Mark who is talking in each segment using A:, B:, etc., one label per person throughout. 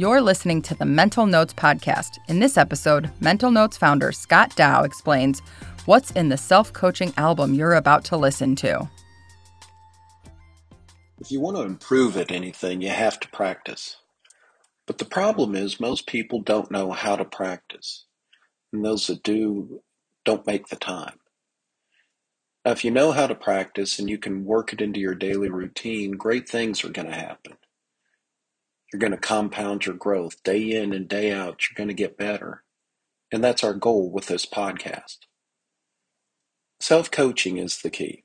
A: You're listening to the Mental Notes Podcast. In this episode, Mental Notes founder Scott Dow explains what's in the self coaching album you're about to listen to.
B: If you want to improve at anything, you have to practice. But the problem is, most people don't know how to practice. And those that do don't make the time. Now, if you know how to practice and you can work it into your daily routine, great things are going to happen. You're going to compound your growth day in and day out. You're going to get better. And that's our goal with this podcast. Self coaching is the key.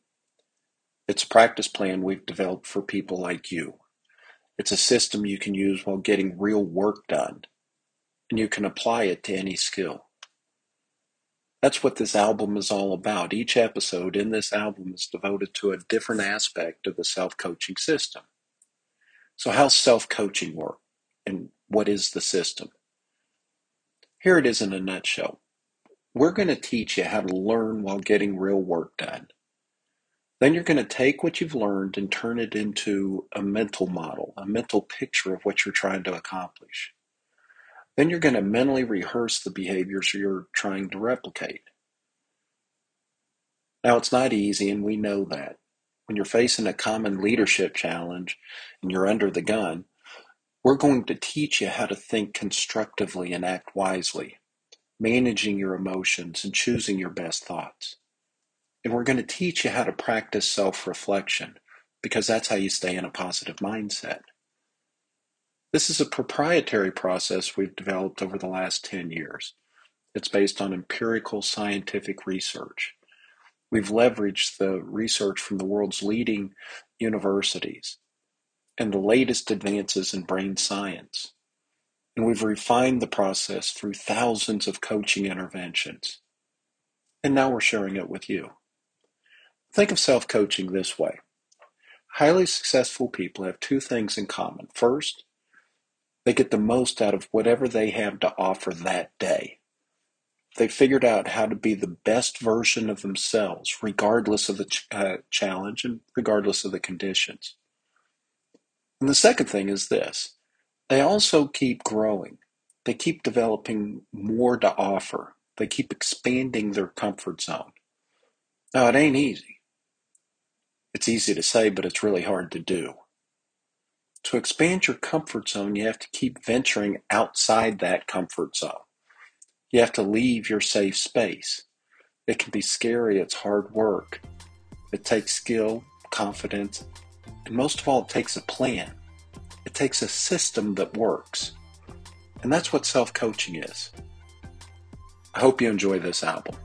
B: It's a practice plan we've developed for people like you. It's a system you can use while getting real work done, and you can apply it to any skill. That's what this album is all about. Each episode in this album is devoted to a different aspect of the self coaching system. So, how's self coaching work? And what is the system? Here it is in a nutshell. We're going to teach you how to learn while getting real work done. Then you're going to take what you've learned and turn it into a mental model, a mental picture of what you're trying to accomplish. Then you're going to mentally rehearse the behaviors you're trying to replicate. Now, it's not easy, and we know that when you're facing a common leadership challenge and you're under the gun, we're going to teach you how to think constructively and act wisely, managing your emotions and choosing your best thoughts. And we're going to teach you how to practice self reflection because that's how you stay in a positive mindset. This is a proprietary process we've developed over the last 10 years. It's based on empirical scientific research. We've leveraged the research from the world's leading universities and the latest advances in brain science. And we've refined the process through thousands of coaching interventions. And now we're sharing it with you. Think of self coaching this way highly successful people have two things in common. First, they get the most out of whatever they have to offer that day. They figured out how to be the best version of themselves, regardless of the ch- uh, challenge and regardless of the conditions. And the second thing is this they also keep growing, they keep developing more to offer, they keep expanding their comfort zone. Now, it ain't easy. It's easy to say, but it's really hard to do. To expand your comfort zone, you have to keep venturing outside that comfort zone. You have to leave your safe space. It can be scary, it's hard work. It takes skill, confidence, and most of all, it takes a plan. It takes a system that works. And that's what self coaching is. I hope you enjoy this album.